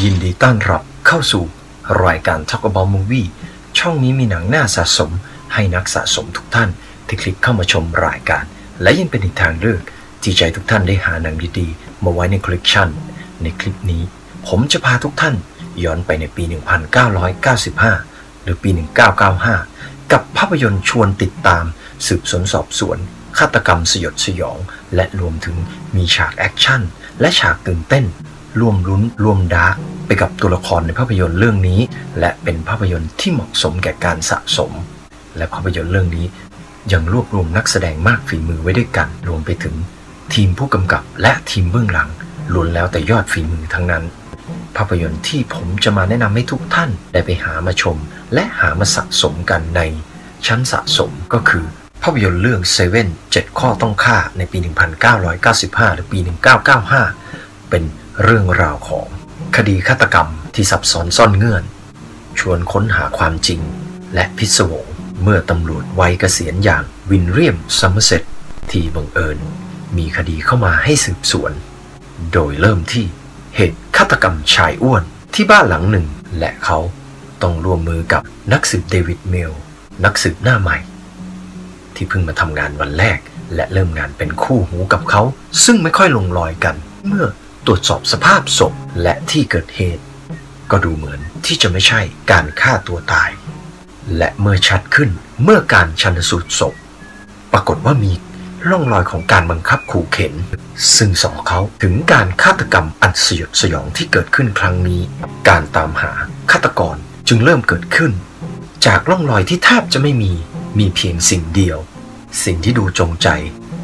ยินดีต้อนรับเข้าสู่รายการ Talk About Movie ช่องนี้มีหนังน่าสะสม ให้นักสะสมทุกท่านที่คลิกเข้ามาชมรายการ และยังเป็นอีกทางเลือกที่ใจทุกท่านได้หาหนังดีๆ มาไว้ในคอลเลกชันในคลิปนี้ ผมจะพาทุกท่านย้อนไปในปี 1995 หรือปี 1995 กับภาพยนตร์ชวนติดตาม สืบสวนสอบสวน ฆาตกรรมสยดสยอง และรวมถึงมีฉากแอคชั่น และฉากตื่นเต้น ร่วมลุ้นร่วม dark ไปกับตัวละครในภาพยนตร์เรื่องนี้ และเป็นภาพยนตร์ที่เหมาะสมแก่การสะสม และภาพยนตร์เรื่องนี้ ยังรวบรวมนักแสดงมากฝีมือไว้ด้วยกันรวมไปถึง ทีมผู้กำกับและทีมเบื้องหลังล้วนแล้วแต่ยอดฝีมือทั้งนั้น ภาพยนตร์ที่ผมจะมาแนะนำให้ทุกท่านได้ไปหามาชม และหามาสะสมกันใน ชั้นสะสมก็คือภาพยนตร์เรื่องเซเว่นเจ็ดข้อต้องฆ่าในปี 1995 หรือปี 1995 เป็น เรื่องราวของคดีฆาตกรรมที่ซับซ้อนซ่อนเงื่อน ชวนค้นหาความจริง และพิศวงเมื่อตำรวจวัยเกษียณอย่างวิลเลียมซัมเมอร์เซตที่บังเอิญมีคดีเข้ามาให้สืบสวน โดยเริ่มที่เหตุฆาตกรรมชายอ้วนที่บ้านหลังหนึ่ง และเขาต้องร่วมมือกับนักสืบเดวิดเมล นักสืบหน้าใหม่ ที่เพิ่งมาทำงานวันแรก และเริ่มงานเป็นคู่หูกับเขา ซึ่งไม่ค่อยลงรอยกัน เมื่อ ตรวจสอบสภาพศพและที่เกิดเหตุ ก็ดูเหมือนที่จะไม่ใช่การฆ่าตัวตาย และเมื่อชัดขึ้นเมื่อการชันสูตรศพ ปรากฏว่ามีร่องรอยของการบังคับขู่เข็น ซึ่งสอเขาถึงการฆาตกรรมอันสยดสยองที่เกิดขึ้นครั้งนี้ การตามหาฆาตกรจึงเริ่มเกิดขึ้น จากร่องรอยที่แทบจะไม่มีมีเพียงสิ่งเดียว สิ่งที่ดูจงใจ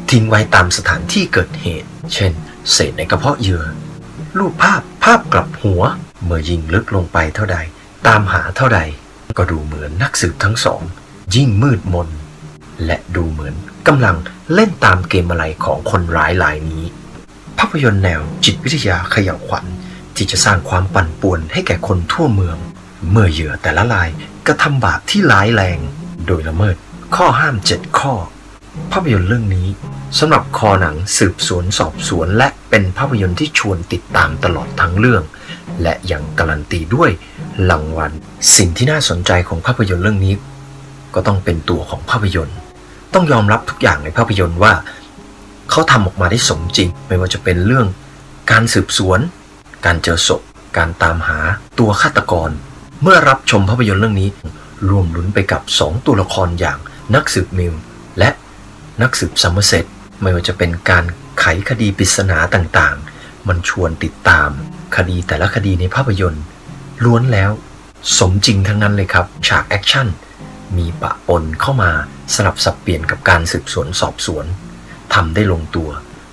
ทิ้งไว้ตามสถานที่เกิดเหตุ เช่น เศษในกระเพาะเหยื่อรูปภาพภาพกลับหัว เมื่อยิ่งลึกลงไปเท่าใด ตามหาเท่าใด ก็ดูเหมือนนักสืบทั้งสอง ยิ่งมืดมน และดูเหมือนกำลังเล่นตามเกมอะไรของคนร้ายรายนี้ ภาพยนตร์แนวจิตวิทยาเขย่าวขวัญ ที่จะสร้างความปั่นป่วนให้แก่คนทั่วเมือง เมื่อเหยื่อแต่ละรายกระทำบาปที่ร้ายแรง โดยละเมิดข้อห้ามเจ็ดข้อ ภาพยนตร์เรื่องนี้สำหรับคอหนังสืบสวนสอบสวน และเป็นภาพยนตร์ที่ชวนติดตามตลอดทั้งเรื่อง และยังการันตีด้วยรางวัลสิ่งที่น่าสนใจของภาพยนตร์เรื่องนี้ ก็ต้องเป็นตัวของภาพยนตร์ ต้องยอมรับทุกอย่างในภาพยนตร์ว่า เขาทำออกมาได้สมจริง ไม่ว่าจะเป็นเรื่อง การสืบสวน การเจอศพการตามหาตัวฆาตกร เมื่อรับชมภาพยนตร์เรื่องนี้ร่วมลุ้นไปกับสองตัวละครอย่างนักสืบมิลส์และ นักสืบซัมเมอร์เซตไม่ว่าจะเป็นการไขคดีปริศนาต่างๆ มันชวนติดตาม คดีแต่ละคดีในภาพยนตร์ ล้วนแล้ว สมจริงทั้งนั้นเลยครับ ฉากแอคชั่น มีปะปนเข้ามาสลับสับเปลี่ยนกับการสืบสวนสอบสวนทำได้ลงตัว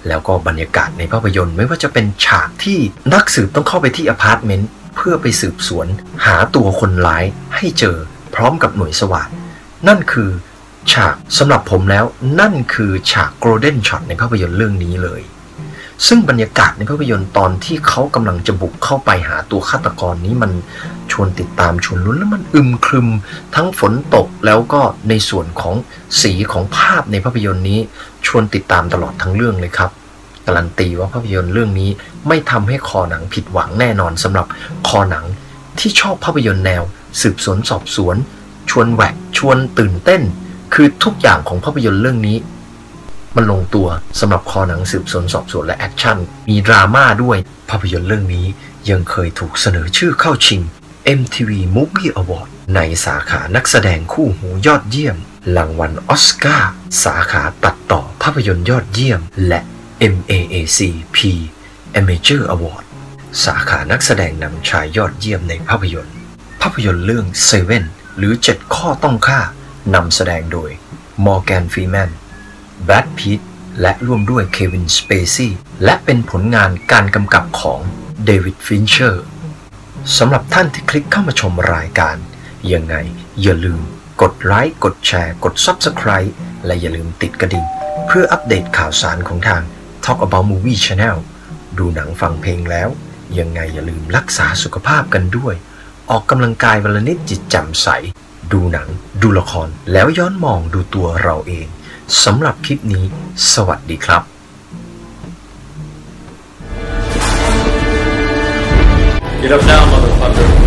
แล้วก็บรรยากาศในภาพยนตร์ ไม่ว่าจะเป็นฉากที่นักสืบต้องเข้าไปที่อพาร์ตเมนต์เพื่อไปสืบสวน หาตัวคนร้ายให้เจอพร้อมกับหน่วยสวัสดนั่นคือ ฉากสำหรับผมแล้วนั่นคือฉาก golden shot ในภาพยนตร์เรื่องนี้เลย ซึ่งบรรยากาศในภาพยนตร์ตอนที่เขากำลังจะบุกเข้าไปหาตัวฆาตกรนี้มันชวนติดตามชวนลุ้นแล้วมันอึมครึม ทั้งฝนตกแล้วก็ในส่วนของสีของภาพในภาพยนตร์นี้ ชวนติดตามตลอดทั้งเรื่องเลยครับการันตีว่าภาพยนตร์เรื่องนี้ไม่ทำให้คอหนังผิดหวังแน่นอนสำหรับคอหนังที่ชอบภาพยนตร์แนว สืบสวนสอบสวน ชวนแหวะชวนตื่นเต้น คือทุกอย่างของภาพยนตร์เรื่องนี้ มันลงตัวสำหรับคอหนังสืบสวนสอบสวนและแอคชั่น มีดราม่าด้วย ภาพยนตร์เรื่องนี้ยังเคยถูกเสนอชื่อเข้าชิง MTV Movie Award ในสาขานักแสดงคู่หูยอดเยี่ยม รางวัลออสการ์สาขาตัดต่อภาพยนตร์ยอดเยี่ยม และ NAACP Image Award สาขานักแสดงนำชายยอดเยี่ยมในภาพยนตร์ ภาพยนตร์เรื่องเซเว่นหรือ 7 ข้อต้องฆ่า นำแสดงโดยมอร์แกนฟรีแมนแบรดพิตต์และร่วมด้วยเควินสเปซี่และเป็นผลงานการกำกับของเดวิดฟินเชอร์สำหรับท่านที่คลิกเข้ามาชมรายการ ยังไงอย่าลืมกดไลค์กดแชร์ กด Subscribe และอย่าลืมติดกระดิ่ง เพื่ออัปเดตข่าวสารของทาง Talk About Movie Channel ดูหนังฟังเพลงแล้ว ยังไงอย่าลืมรักษาสุขภาพกันด้วย ออกกำลังกายวันละนิดจิตแจ่มใส ดูหนัง ดูละคร แล้วย้อนมองดูตัวเราเองสำหรับคลิปนี้ สวัสดีครับ Get up now, motherfucker.